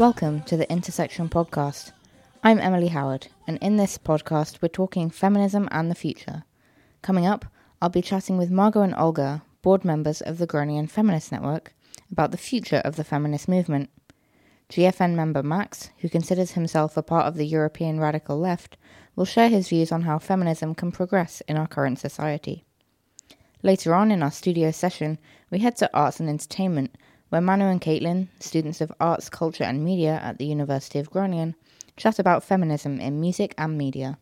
Welcome to the Intersection Podcast. I'm Emily Howard, and in this podcast, we're talking feminism and the future. Coming up, I'll be chatting with Margot and Olga, board members of the Groningen Feminist Network, about the future of the feminist movement. GFN member Max, who considers himself a part of the European radical left, will share his views on how feminism can progress in our current society. Later on in our studio session, we head to Arts and Entertainment where Manu and Caitlin, students of arts, culture, and media at the University of Groningen, chat about feminism in music and media.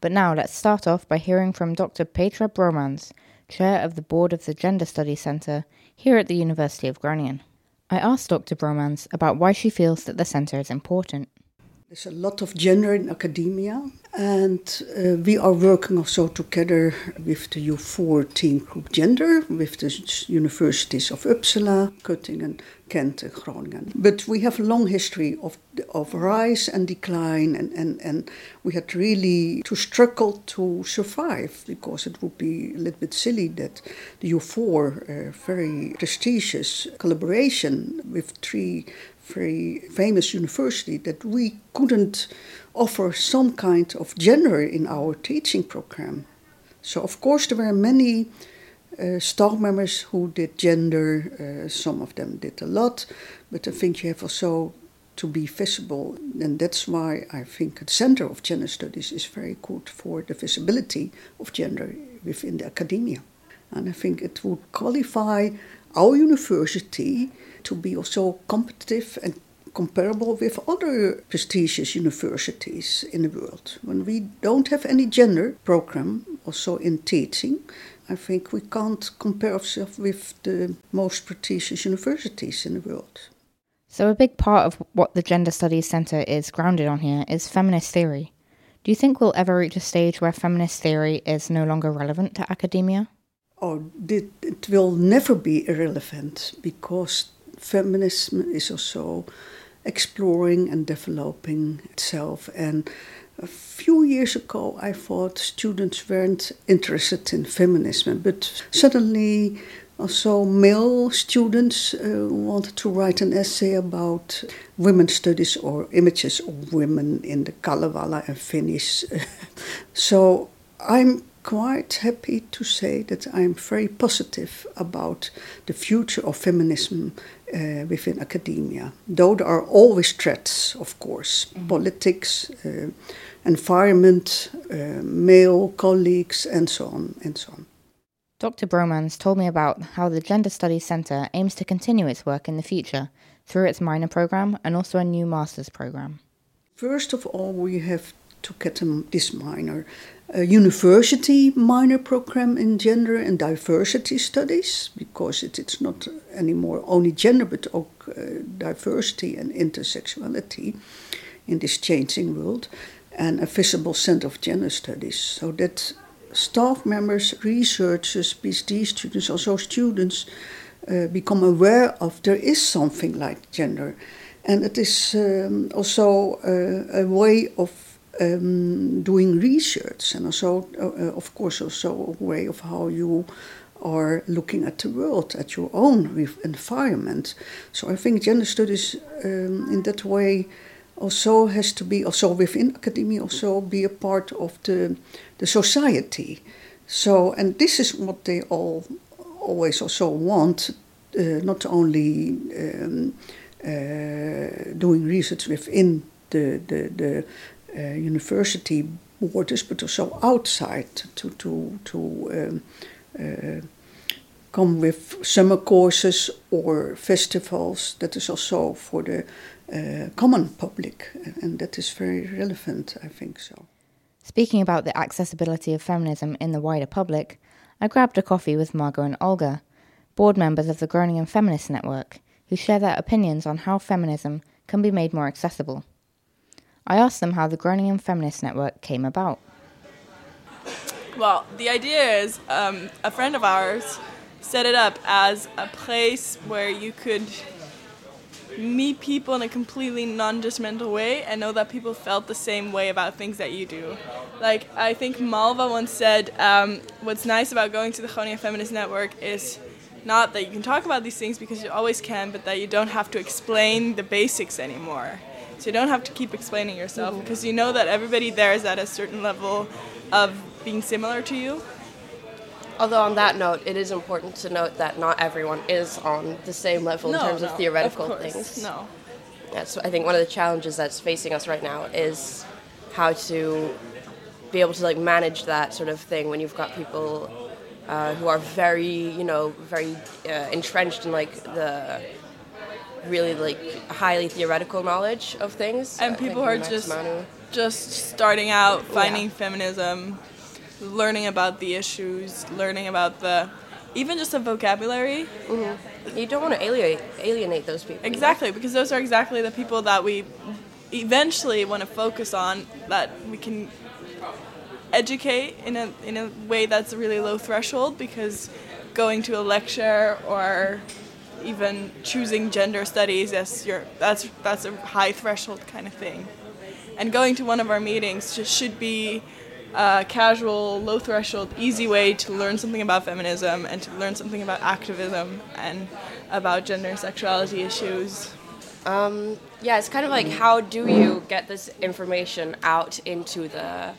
But now let's start off by hearing from Dr. Petra Broomans, chair of the board of the Gender Studies Centre here at the University of Groningen. I asked Dr. Broomans about why she feels that the centre is important. There's a lot of gender in academia, and uh, we are working also together with the U4 team group Gender, with the universities of Uppsala, Göttingen, Ghent, and Groningen. But we have a long history of, of rise and decline, and, and, and we had really to struggle to survive because it would be a little bit silly that the U4, uh, very prestigious collaboration with three very famous university that we couldn't offer some kind of gender in our teaching program. So, of course, there were many uh, staff members who did gender, uh, some of them did a lot, but I think you have also to be visible, and that's why I think the Center of Gender Studies is very good for the visibility of gender within the academia. And I think it would qualify our university to be also competitive and comparable with other prestigious universities in the world. When we don't have any gender program also in teaching, I think we can't compare ourselves with the most prestigious universities in the world. So, a big part of what the Gender Studies Centre is grounded on here is feminist theory. Do you think we'll ever reach a stage where feminist theory is no longer relevant to academia? Oh, it, it will never be irrelevant because feminism is also exploring and developing itself. And a few years ago, I thought students weren't interested in feminism, but suddenly also male students uh, wanted to write an essay about women's studies or images of women in the Kalevala and Finnish. so I'm quite happy to say that I'm very positive about the future of feminism uh, within academia. Though there are always threats, of course, mm-hmm. politics, uh, environment, uh, male colleagues, and so on and so on. Dr. Broomans told me about how the Gender Studies Centre aims to continue its work in the future through its minor program and also a new master's program. First of all, we have to get this minor a university minor program in gender and diversity studies because it, it's not anymore only gender but also uh, diversity and intersexuality in this changing world and a visible center of gender studies. So that staff members researchers phd students also students uh, become aware of there is something like gender. And it is um, also uh, a way of um, doing research and also, uh, of course, also a way of how you are looking at the world, at your own environment. So I think gender studies um, in that way also has to be also within academia also be a part of the the society. So and this is what they all always also want, uh, not only um, uh, doing research within the the the university borders, but also outside to to to um, uh, come with summer courses or festivals. That is also for the uh, common public, and that is very relevant. I think so. Speaking about the accessibility of feminism in the wider public, I grabbed a coffee with Margot and Olga, board members of the Groningen Feminist Network, who share their opinions on how feminism can be made more accessible. I asked them how the Groningen Feminist Network came about. Well, the idea is um, a friend of ours set it up as a place where you could meet people in a completely non-judgmental way and know that people felt the same way about things that you do. Like I think Malva once said, um, "What's nice about going to the Groningen Feminist Network is not that you can talk about these things because you always can, but that you don't have to explain the basics anymore. So you don't have to keep explaining yourself because you know that everybody there is at a certain level of being similar to you. Although on that note, it is important to note that not everyone is on the same level in terms of theoretical course, things. No. That's I think one of the challenges that's facing us right now is how to be able to like manage that sort of thing when you've got people uh, who are very you know very uh, entrenched in like the really like highly theoretical knowledge of things. And I people are just Manu- just starting out, finding Yeah. feminism, learning about the issues, learning about the even just the vocabulary. Mm-hmm. you don't want to alienate alienate those people. you know? Exactly, because those are exactly the people that we eventually want to focus on that we can educate in a in a way that's a really low threshold because going to a lecture or even choosing gender studies as your that's that's a high threshold kind of thing. And going to one of our meetings just should be a casual, low threshold, easy way to learn something about feminism and to learn something about activism and about gender and sexuality issues. Um, yeah, it's kind of like how do you get this information out into the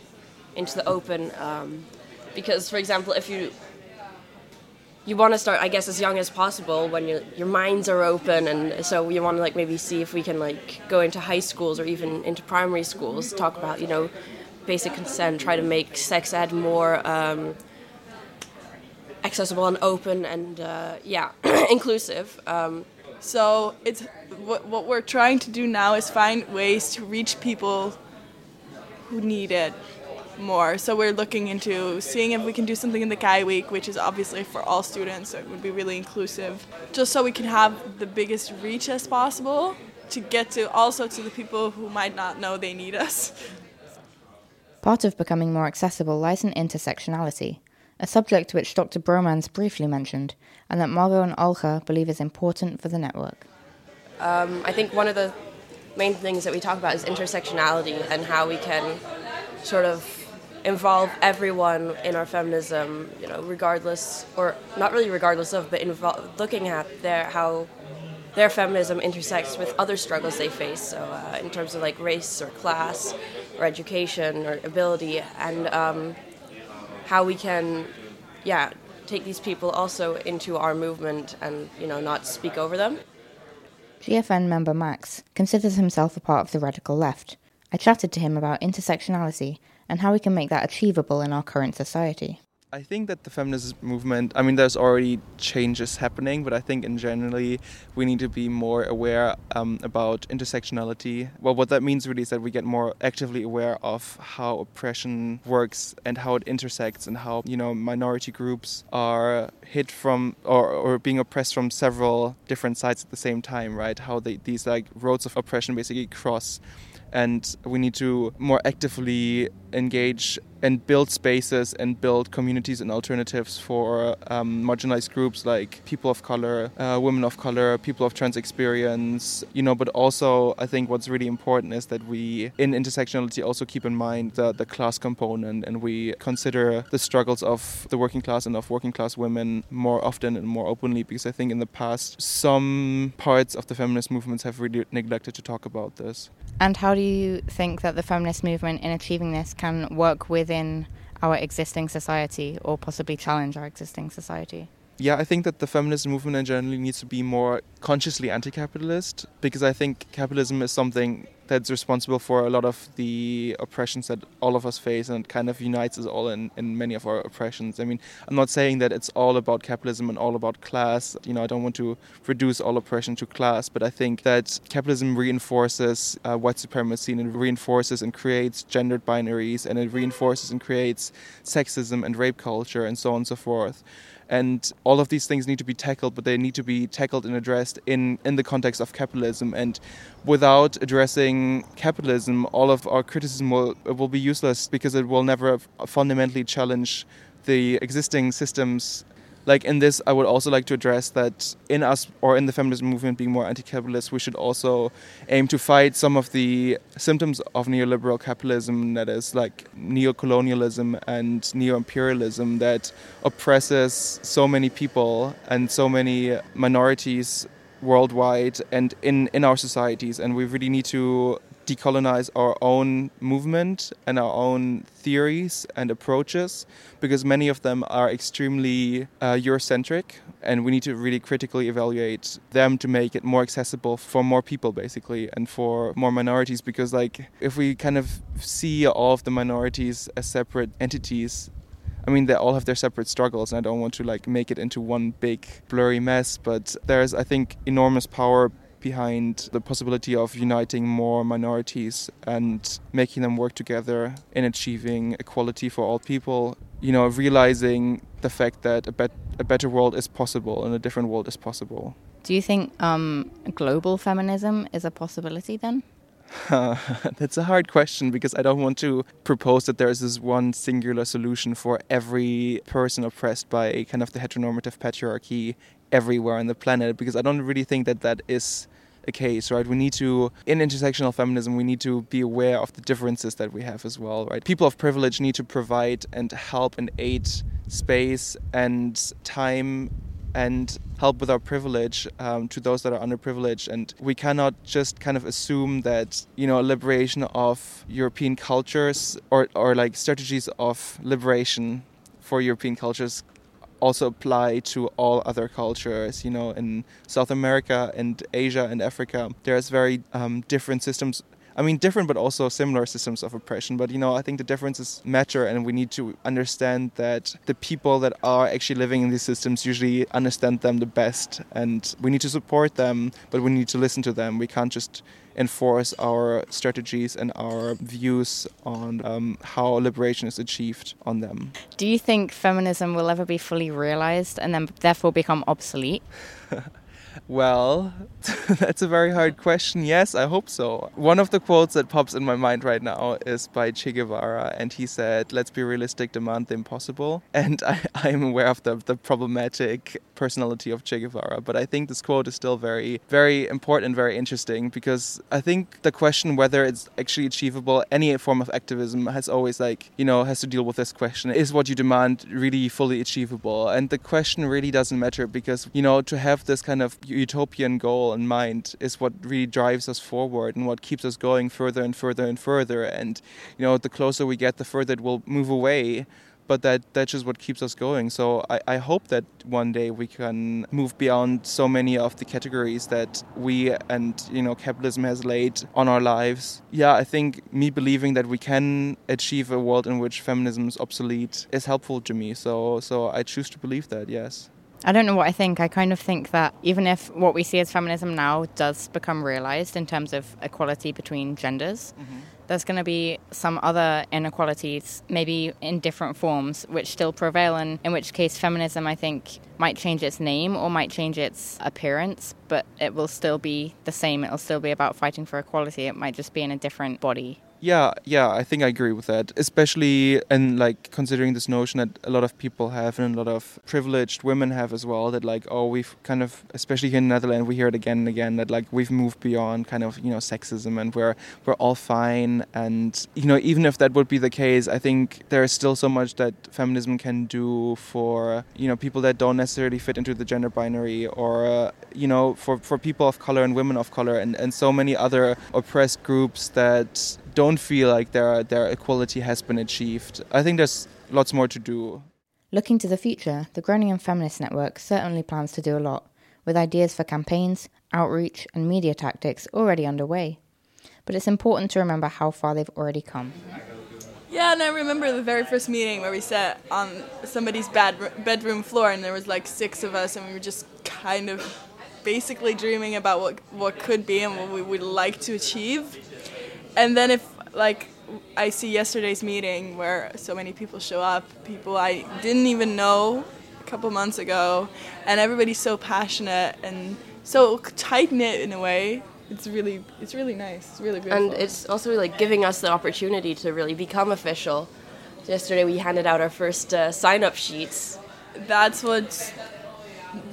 into the open? Um, because, for example, if you you want to start, I guess, as young as possible when your your minds are open, and so you want to like maybe see if we can like go into high schools or even into primary schools, talk about you know basic consent, try to make sex ed more. Um, accessible and open and uh, yeah inclusive um, So it's what, what we're trying to do now is find ways to reach people who need it more. So we're looking into seeing if we can do something in the KEI Week, which is obviously for all students, so it would be really inclusive, just so we can have the biggest reach as possible to get to also to the people who might not know they need us. Part of becoming more accessible lies in intersectionality, a subject which Dr. Broomans briefly mentioned, and that Margot and Olga believe is important for the network. Um, I think one of the main things that we talk about is intersectionality and how we can sort of involve everyone in our feminism, you know, regardless or not really regardless of, but looking at their how their feminism intersects with other struggles they face. So uh, in terms of like race or class or education or ability, and um, how we can, yeah, take these people also into our movement and you know not speak over them. GFN member Max considers himself a part of the radical left. I chatted to him about intersectionality and how we can make that achievable in our current society. I think that the feminist movement, I mean, there's already changes happening, but I think in generally we need to be more aware um, about intersectionality. Well, what that means really is that we get more actively aware of how oppression works and how it intersects and how, you know, minority groups are hit from or, or being oppressed from several different sides at the same time, right? How they, these like roads of oppression basically cross and we need to more actively engage and build spaces and build communities and alternatives for um, marginalized groups like people of color, uh, women of color, people of trans experience, you know, but also I think what's really important is that we, in intersectionality, also keep in mind the, the class component and we consider the struggles of the working class and of working class women more often and more openly because I think in the past some parts of the feminist movements have really neglected to talk about this. And how do you think that the feminist movement in achieving this can work within our existing society or possibly challenge our existing society? Yeah, I think that the feminist movement in general needs to be more consciously anti-capitalist because I think capitalism is something that's responsible for a lot of the oppressions that all of us face and kind of unites us all in, in many of our oppressions. I mean, I'm not saying that it's all about capitalism and all about class. You know, I don't want to reduce all oppression to class, but I think that capitalism reinforces uh, white supremacy and it reinforces and creates gendered binaries and it reinforces and creates sexism and rape culture and so on and so forth and all of these things need to be tackled but they need to be tackled and addressed in in the context of capitalism. And without addressing capitalism all of our criticism will will be useless because it will never fundamentally challenge the existing systems like in this i would also like to address that in us or in the feminist movement being more anti-capitalist we should also aim to fight some of the symptoms of neoliberal capitalism that is like neo-colonialism and neo-imperialism that oppresses so many people and so many minorities worldwide and in, in our societies. And we really need to decolonize our own movement and our own theories and approaches because many of them are extremely uh, Eurocentric and we need to really critically evaluate them to make it more accessible for more people basically and for more minorities because like if we kind of see all of the minorities as separate entities I mean, they all have their separate struggles, and I don't want to like make it into one big blurry mess. But there's, I think, enormous power behind the possibility of uniting more minorities and making them work together in achieving equality for all people. You know, realizing the fact that a, bet- a better world is possible and a different world is possible. Do you think um, global feminism is a possibility then? Uh, that's a hard question because I don't want to propose that there is this one singular solution for every person oppressed by kind of the heteronormative patriarchy everywhere on the planet because I don't really think that that is a case, right? We need to, in intersectional feminism, we need to be aware of the differences that we have as well, right? People of privilege need to provide and help and aid space and time and help with our privilege um, to those that are underprivileged. And we cannot just kind of assume that, you know, liberation of European cultures or, or like strategies of liberation for European cultures also apply to all other cultures. You know, in South America and Asia and Africa, there's very um, different systems. I mean, different but also similar systems of oppression. But you know, I think the differences matter, and we need to understand that the people that are actually living in these systems usually understand them the best, and we need to support them, but we need to listen to them. We can't just enforce our strategies and our views on um, how liberation is achieved on them. Do you think feminism will ever be fully realized and then therefore become obsolete? Well, that's a very hard question. Yes, I hope so. One of the quotes that pops in my mind right now is by Che Guevara, and he said, Let's be realistic, demand the impossible. And I, I'm aware of the, the problematic personality of Che Guevara, but I think this quote is still very, very important, very interesting because I think the question whether it's actually achievable, any form of activism has always, like, you know, has to deal with this question is what you demand really fully achievable? And the question really doesn't matter because, you know, to have this kind of utopian goal in mind is what really drives us forward and what keeps us going further and further and further. And you know, the closer we get, the further it will move away. But that that's just what keeps us going. So I, I hope that one day we can move beyond so many of the categories that we and you know capitalism has laid on our lives. Yeah, I think me believing that we can achieve a world in which feminism is obsolete is helpful to me. So so I choose to believe that. Yes. I don't know what I think. I kind of think that even if what we see as feminism now does become realized in terms of equality between genders, mm-hmm. there's going to be some other inequalities, maybe in different forms, which still prevail. And in which case, feminism, I think, might change its name or might change its appearance, but it will still be the same. It'll still be about fighting for equality. It might just be in a different body. Yeah, yeah, I think I agree with that. Especially in like considering this notion that a lot of people have and a lot of privileged women have as well. That like, oh, we've kind of, especially here in the Netherlands, we hear it again and again that like we've moved beyond kind of you know sexism and we're we're all fine. And you know, even if that would be the case, I think there is still so much that feminism can do for you know people that don't necessarily fit into the gender binary, or uh, you know, for for people of color and women of color, and and so many other oppressed groups that don't feel like their their equality has been achieved. I think there's lots more to do. Looking to the future, the Groningen Feminist Network certainly plans to do a lot, with ideas for campaigns, outreach, and media tactics already underway. But it's important to remember how far they've already come. Yeah, and I remember the very first meeting where we sat on somebody's bed bedroom floor, and there was like six of us, and we were just kind of basically dreaming about what what could be and what we would like to achieve and then if like I see yesterday's meeting where so many people show up, people I didn't even know a couple months ago, and everybody's so passionate and so tight knit in a way. It's really, it's really nice. It's really beautiful. And it's also like giving us the opportunity to really become official. Yesterday we handed out our first uh, sign-up sheets, that's what's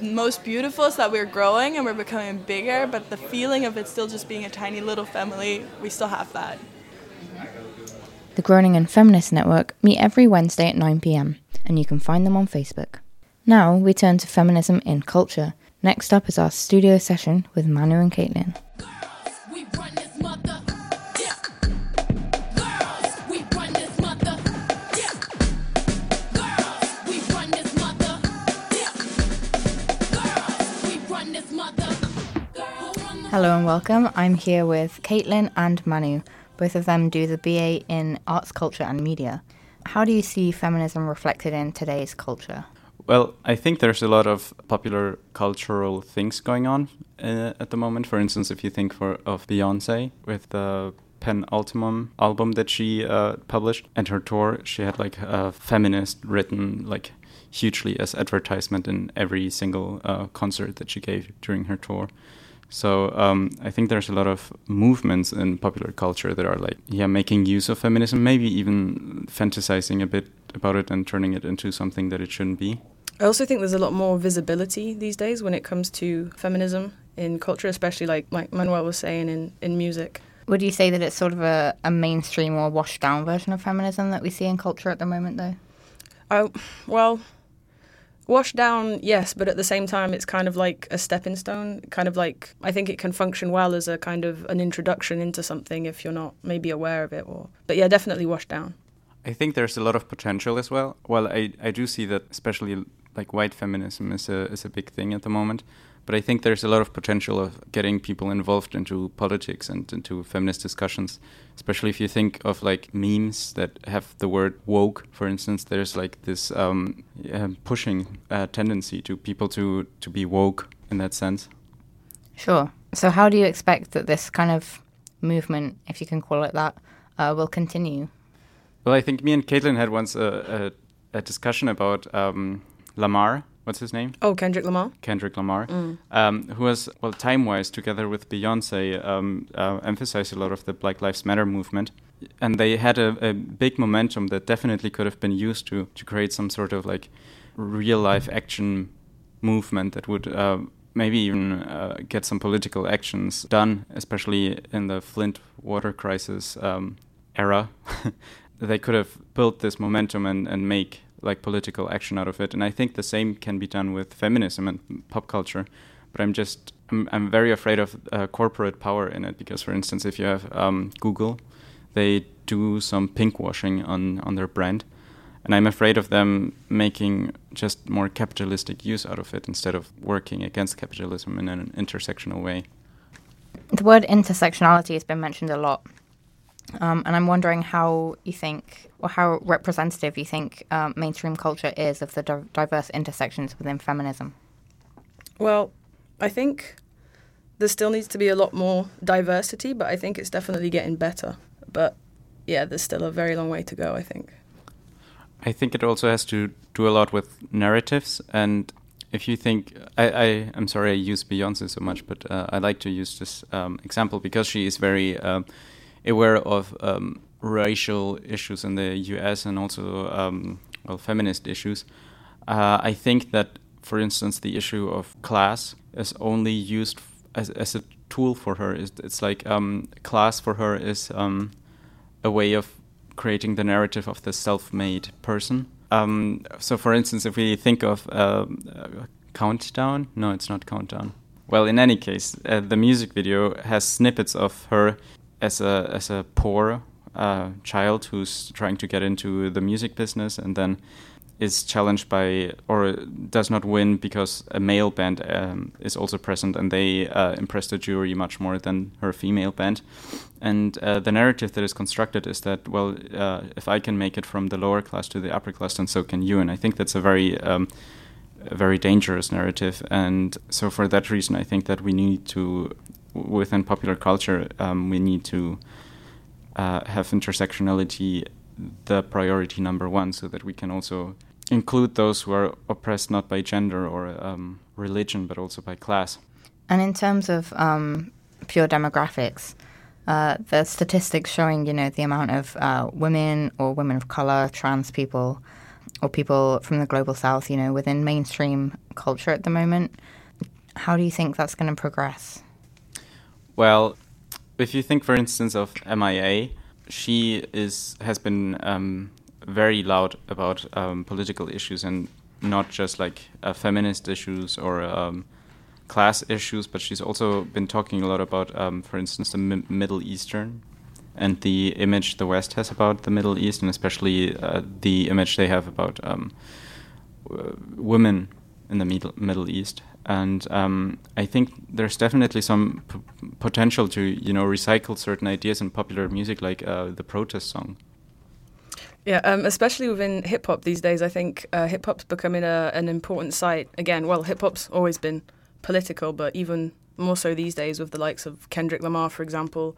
most beautiful is that we're growing and we're becoming bigger, but the feeling of it still just being a tiny little family, we still have that. The Groningen Feminist Network meet every Wednesday at 9 pm, and you can find them on Facebook. Now we turn to feminism in culture. Next up is our studio session with Manu and Caitlin. Hello and welcome. I'm here with Caitlin and Manu. Both of them do the BA in Arts, Culture and Media. How do you see feminism reflected in today's culture? Well, I think there's a lot of popular cultural things going on uh, at the moment. For instance, if you think for of Beyonce with the penultimum album that she uh, published and her tour, she had like a feminist written like hugely as advertisement in every single uh, concert that she gave during her tour. So um, I think there's a lot of movements in popular culture that are like, yeah, making use of feminism, maybe even fantasizing a bit about it and turning it into something that it shouldn't be. I also think there's a lot more visibility these days when it comes to feminism in culture, especially like like Manuel was saying in, in music. Would you say that it's sort of a, a mainstream or washed down version of feminism that we see in culture at the moment, though? I, well, washed down, yes, but at the same time, it's kind of like a stepping stone. Kind of like I think it can function well as a kind of an introduction into something if you're not maybe aware of it. Or but yeah, definitely washed down. I think there's a lot of potential as well. Well, I, I do see that especially like white feminism is a is a big thing at the moment. But I think there's a lot of potential of getting people involved into politics and into feminist discussions, especially if you think of like memes that have the word woke, for instance. There's like this um, yeah, pushing uh, tendency to people to to be woke in that sense. Sure. So, how do you expect that this kind of movement, if you can call it that, uh, will continue? Well, I think me and Caitlin had once a, a, a discussion about um, Lamar. What's his name? Oh, Kendrick Lamar. Kendrick Lamar, um, who was, well, time wise, together with Beyonce, um, uh, emphasized a lot of the Black Lives Matter movement. And they had a, a big momentum that definitely could have been used to, to create some sort of like real life action movement that would uh, maybe even uh, get some political actions done, especially in the Flint water crisis um, era. they could have built this momentum and, and make like political action out of it. And I think the same can be done with feminism and pop culture. But I'm just I'm, I'm very afraid of uh, corporate power in it because, for instance, if you have um, Google, they do some pink washing on on their brand, and I'm afraid of them making just more capitalistic use out of it instead of working against capitalism in an intersectional way. The word intersectionality has been mentioned a lot. Um, and I'm wondering how you think, or how representative you think um, mainstream culture is of the di- diverse intersections within feminism. Well, I think there still needs to be a lot more diversity, but I think it's definitely getting better. But yeah, there's still a very long way to go, I think. I think it also has to do a lot with narratives. And if you think, I, I am sorry I use Beyonce so much, but uh, I like to use this um, example because she is very um, aware of um, racial issues in the U.S. and also um, well feminist issues. Uh, I think that, for instance, the issue of class is only used as, as a tool for her. It's, it's like um, class for her is um, a way of creating the narrative of the self-made person. Um, so, for instance, if we think of uh, Countdown, no, it's not Countdown. Well, in any case, uh, the music video has snippets of her as a as a poor uh, child who's trying to get into the music business and then is challenged by or does not win because a male band um, is also present and they uh, impress the jury much more than her female band. And uh, the narrative that is constructed is that well, uh, if I can make it from the lower class to the upper class, then so can you. And I think that's a very um, a very dangerous narrative. And so for that reason, I think that we need to within popular culture um, we need to uh, have intersectionality the priority number one so that we can also include those who are oppressed not by gender or um, religion but also by class. And in terms of um, pure demographics, uh, the statistics showing, you know, the amount of uh, women or women of color, trans people or people from the global south, you know, within mainstream culture at the moment. How do you think that's going to progress? Well, if you think, for instance, of MIA, she is has been um, very loud about um, political issues and not just like uh, feminist issues or um, class issues, but she's also been talking a lot about, um, for instance, the M- Middle Eastern and the image the West has about the Middle East, and especially uh, the image they have about um, women in the Middle, Middle East. And um, I think there's definitely some potential to, you know, recycle certain ideas in popular music, like uh, the protest song. Yeah, um, especially within hip hop these days, I think uh, hip hop's becoming a, an important site. Again, well, hip hop's always been political, but even more so these days with the likes of Kendrick Lamar, for example,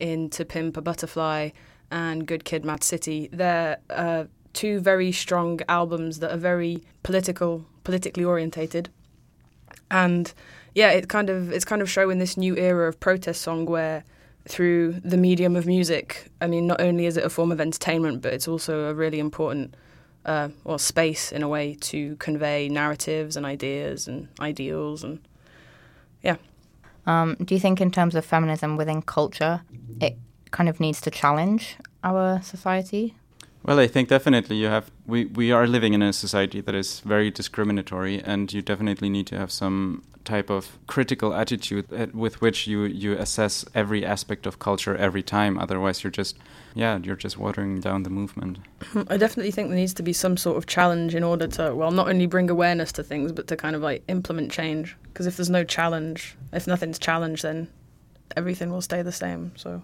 in To Pimp a Butterfly and Good Kid, Mad City. They're uh, two very strong albums that are very political, politically orientated, and yeah, it kind of it's kind of showing this new era of protest song where through the medium of music, I mean, not only is it a form of entertainment, but it's also a really important uh, or space in a way to convey narratives and ideas and ideals and yeah. Um, do you think, in terms of feminism within culture, it kind of needs to challenge our society? Well, I think definitely you have. We, we are living in a society that is very discriminatory, and you definitely need to have some type of critical attitude at, with which you, you assess every aspect of culture every time. Otherwise, you're just, yeah, you're just watering down the movement. I definitely think there needs to be some sort of challenge in order to, well, not only bring awareness to things, but to kind of like implement change. Because if there's no challenge, if nothing's challenged, then everything will stay the same. So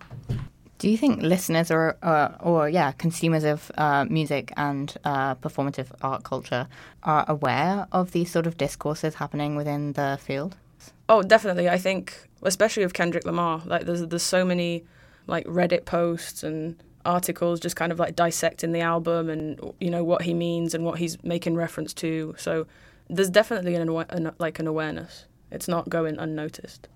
Do you think listeners or, or yeah, consumers of uh, music and uh, performative art culture are aware of these sort of discourses happening within the field? Oh, definitely. I think, especially with Kendrick Lamar, like there's there's so many like Reddit posts and articles just kind of like dissecting the album and you know what he means and what he's making reference to. So there's definitely an, an like an awareness. It's not going unnoticed.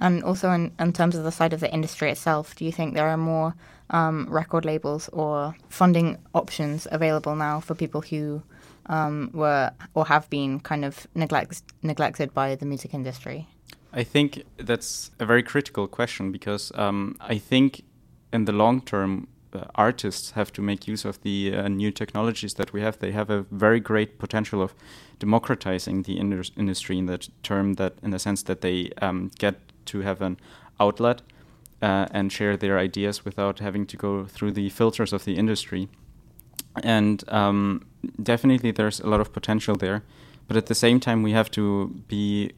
And also, in, in terms of the side of the industry itself, do you think there are more um, record labels or funding options available now for people who um, were or have been kind of neglect, neglected by the music industry? I think that's a very critical question because um, I think in the long term, uh, artists have to make use of the uh, new technologies that we have. They have a very great potential of democratizing the indus- industry in that term, that in the sense that they um, get to have an outlet uh, and share their ideas without having to go through the filters of the industry. And um, definitely, there's a lot of potential there. But at the same time, we have to be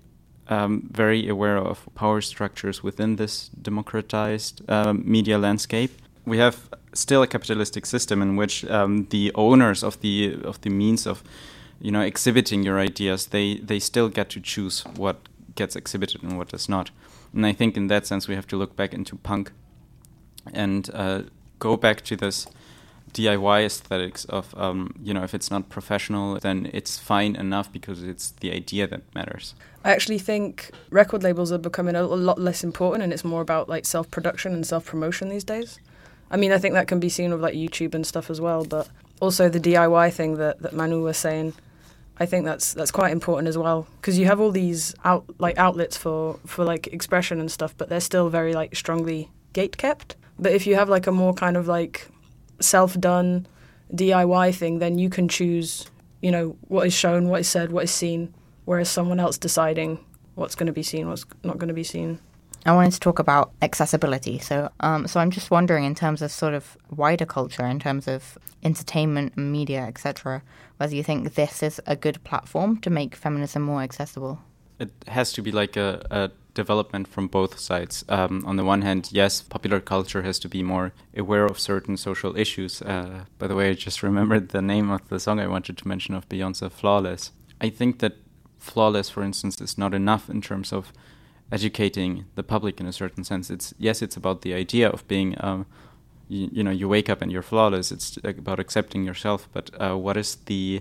um, very aware of power structures within this democratized um, media landscape. We have still a capitalistic system in which um, the owners of the of the means of you know exhibiting your ideas they they still get to choose what gets exhibited and what does not. And I think in that sense we have to look back into punk and uh, go back to this DIY aesthetics of um, you know if it's not professional then it's fine enough because it's the idea that matters. I actually think record labels are becoming a, lot less important, and it's more about like self production and self promotion these days. I mean, I think that can be seen with like YouTube and stuff as well, but also the DIY thing that, that Manu was saying. I think that's that's quite important as well because you have all these out like outlets for for like expression and stuff, but they're still very like strongly gate kept. But if you have like a more kind of like self done DIY thing, then you can choose, you know, what is shown, what is said, what is seen, whereas someone else deciding what's going to be seen, what's not going to be seen. I wanted to talk about accessibility. So, um, so I'm just wondering, in terms of sort of wider culture, in terms of entertainment, and media, etc., whether you think this is a good platform to make feminism more accessible. It has to be like a, a development from both sides. Um, on the one hand, yes, popular culture has to be more aware of certain social issues. Uh, by the way, I just remembered the name of the song I wanted to mention of Beyonce, "Flawless." I think that "Flawless," for instance, is not enough in terms of educating the public in a certain sense. It's yes, it's about the idea of being, um, you, you, know, you wake up and you're flawless. It's about accepting yourself. But uh, what is the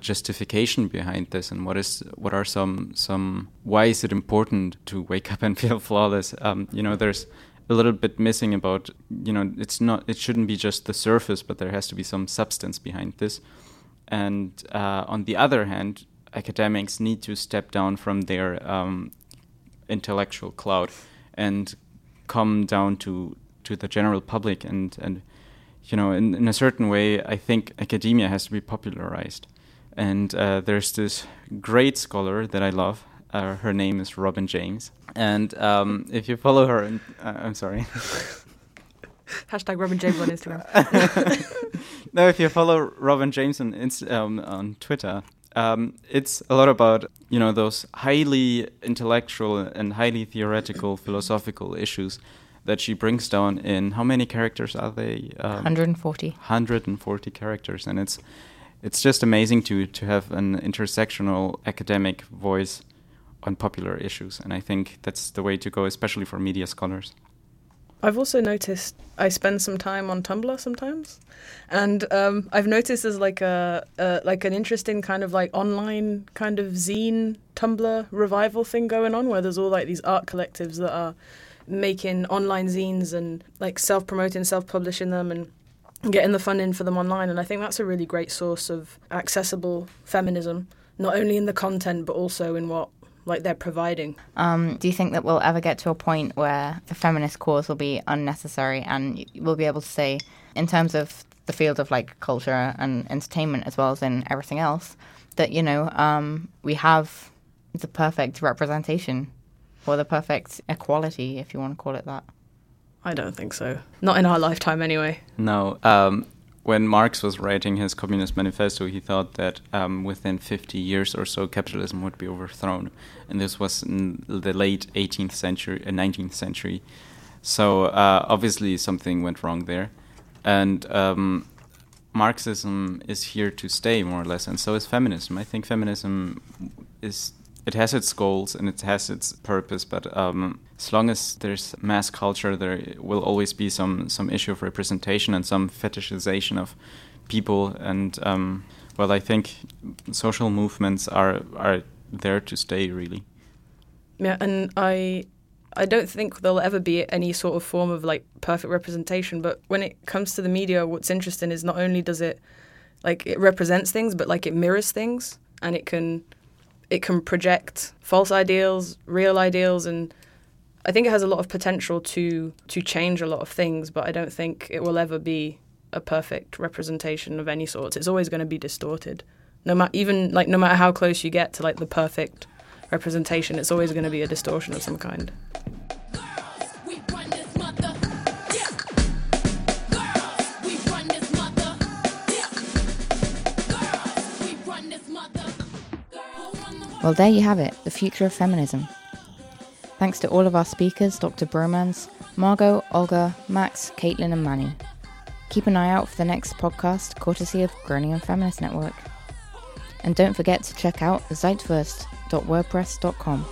justification behind this, and what is what are some some why is it important to wake up and feel flawless? Um, you know, there's a little bit missing about you know it's not it shouldn't be just the surface, but there has to be some substance behind this. and uh, on the other hand, academics need to step down from their um, intellectual cloud and come down to to the general public and and you know in, in a certain way I think academia has to be popularized. And uh, there's this great scholar that I love. Uh, her name is Robin James. And um, if you follow her in, uh, I'm sorry. Hashtag Robin James on Instagram. no, if you follow Robin James on um, on Twitter, um, it's a lot about you know those highly intellectual and highly theoretical philosophical issues that she brings down in how many characters are they? Um, 140. 140 characters, and it's it's just amazing to to have an intersectional academic voice on popular issues, and I think that's the way to go, especially for media scholars. I've also noticed I spend some time on Tumblr sometimes, and um, I've noticed there's like a, a like an interesting kind of like online kind of zine Tumblr revival thing going on, where there's all like these art collectives that are making online zines and like self-promoting, self-publishing them, and getting the funding for them online. And I think that's a really great source of accessible feminism, not only in the content but also in what like they're providing. Um, do you think that we'll ever get to a point where the feminist cause will be unnecessary and we'll be able to say, in terms of the field of like culture and entertainment as well as in everything else, that you know um, we have the perfect representation or the perfect equality, if you want to call it that? I don't think so. Not in our lifetime, anyway. No. Um, when Marx was writing his Communist Manifesto, he thought that um, within 50 years or so, capitalism would be overthrown, and this was in the late 18th century, uh, 19th century. So uh, obviously something went wrong there, and um, Marxism is here to stay more or less, and so is feminism. I think feminism is it has its goals and it has its purpose, but um, as long as there's mass culture, there will always be some some issue of representation and some fetishization of people. And um, well, I think social movements are are there to stay, really. Yeah, and I I don't think there'll ever be any sort of form of like perfect representation, but when it comes to the media, what's interesting is not only does it like it represents things, but like it mirrors things and it can it can project false ideals, real ideals and I think it has a lot of potential to to change a lot of things, but I don't think it will ever be a perfect representation of any sort. It's always going to be distorted. No matter even like no matter how close you get to like the perfect representation, it's always going to be a distortion of some kind. Well, there you have it the future of feminism. Thanks to all of our speakers Dr. Broomans, Margot, Olga, Max, Caitlin, and Manu. Keep an eye out for the next podcast, courtesy of Groningen Feminist Network. And don't forget to check out zeitwurst.wordpress.com.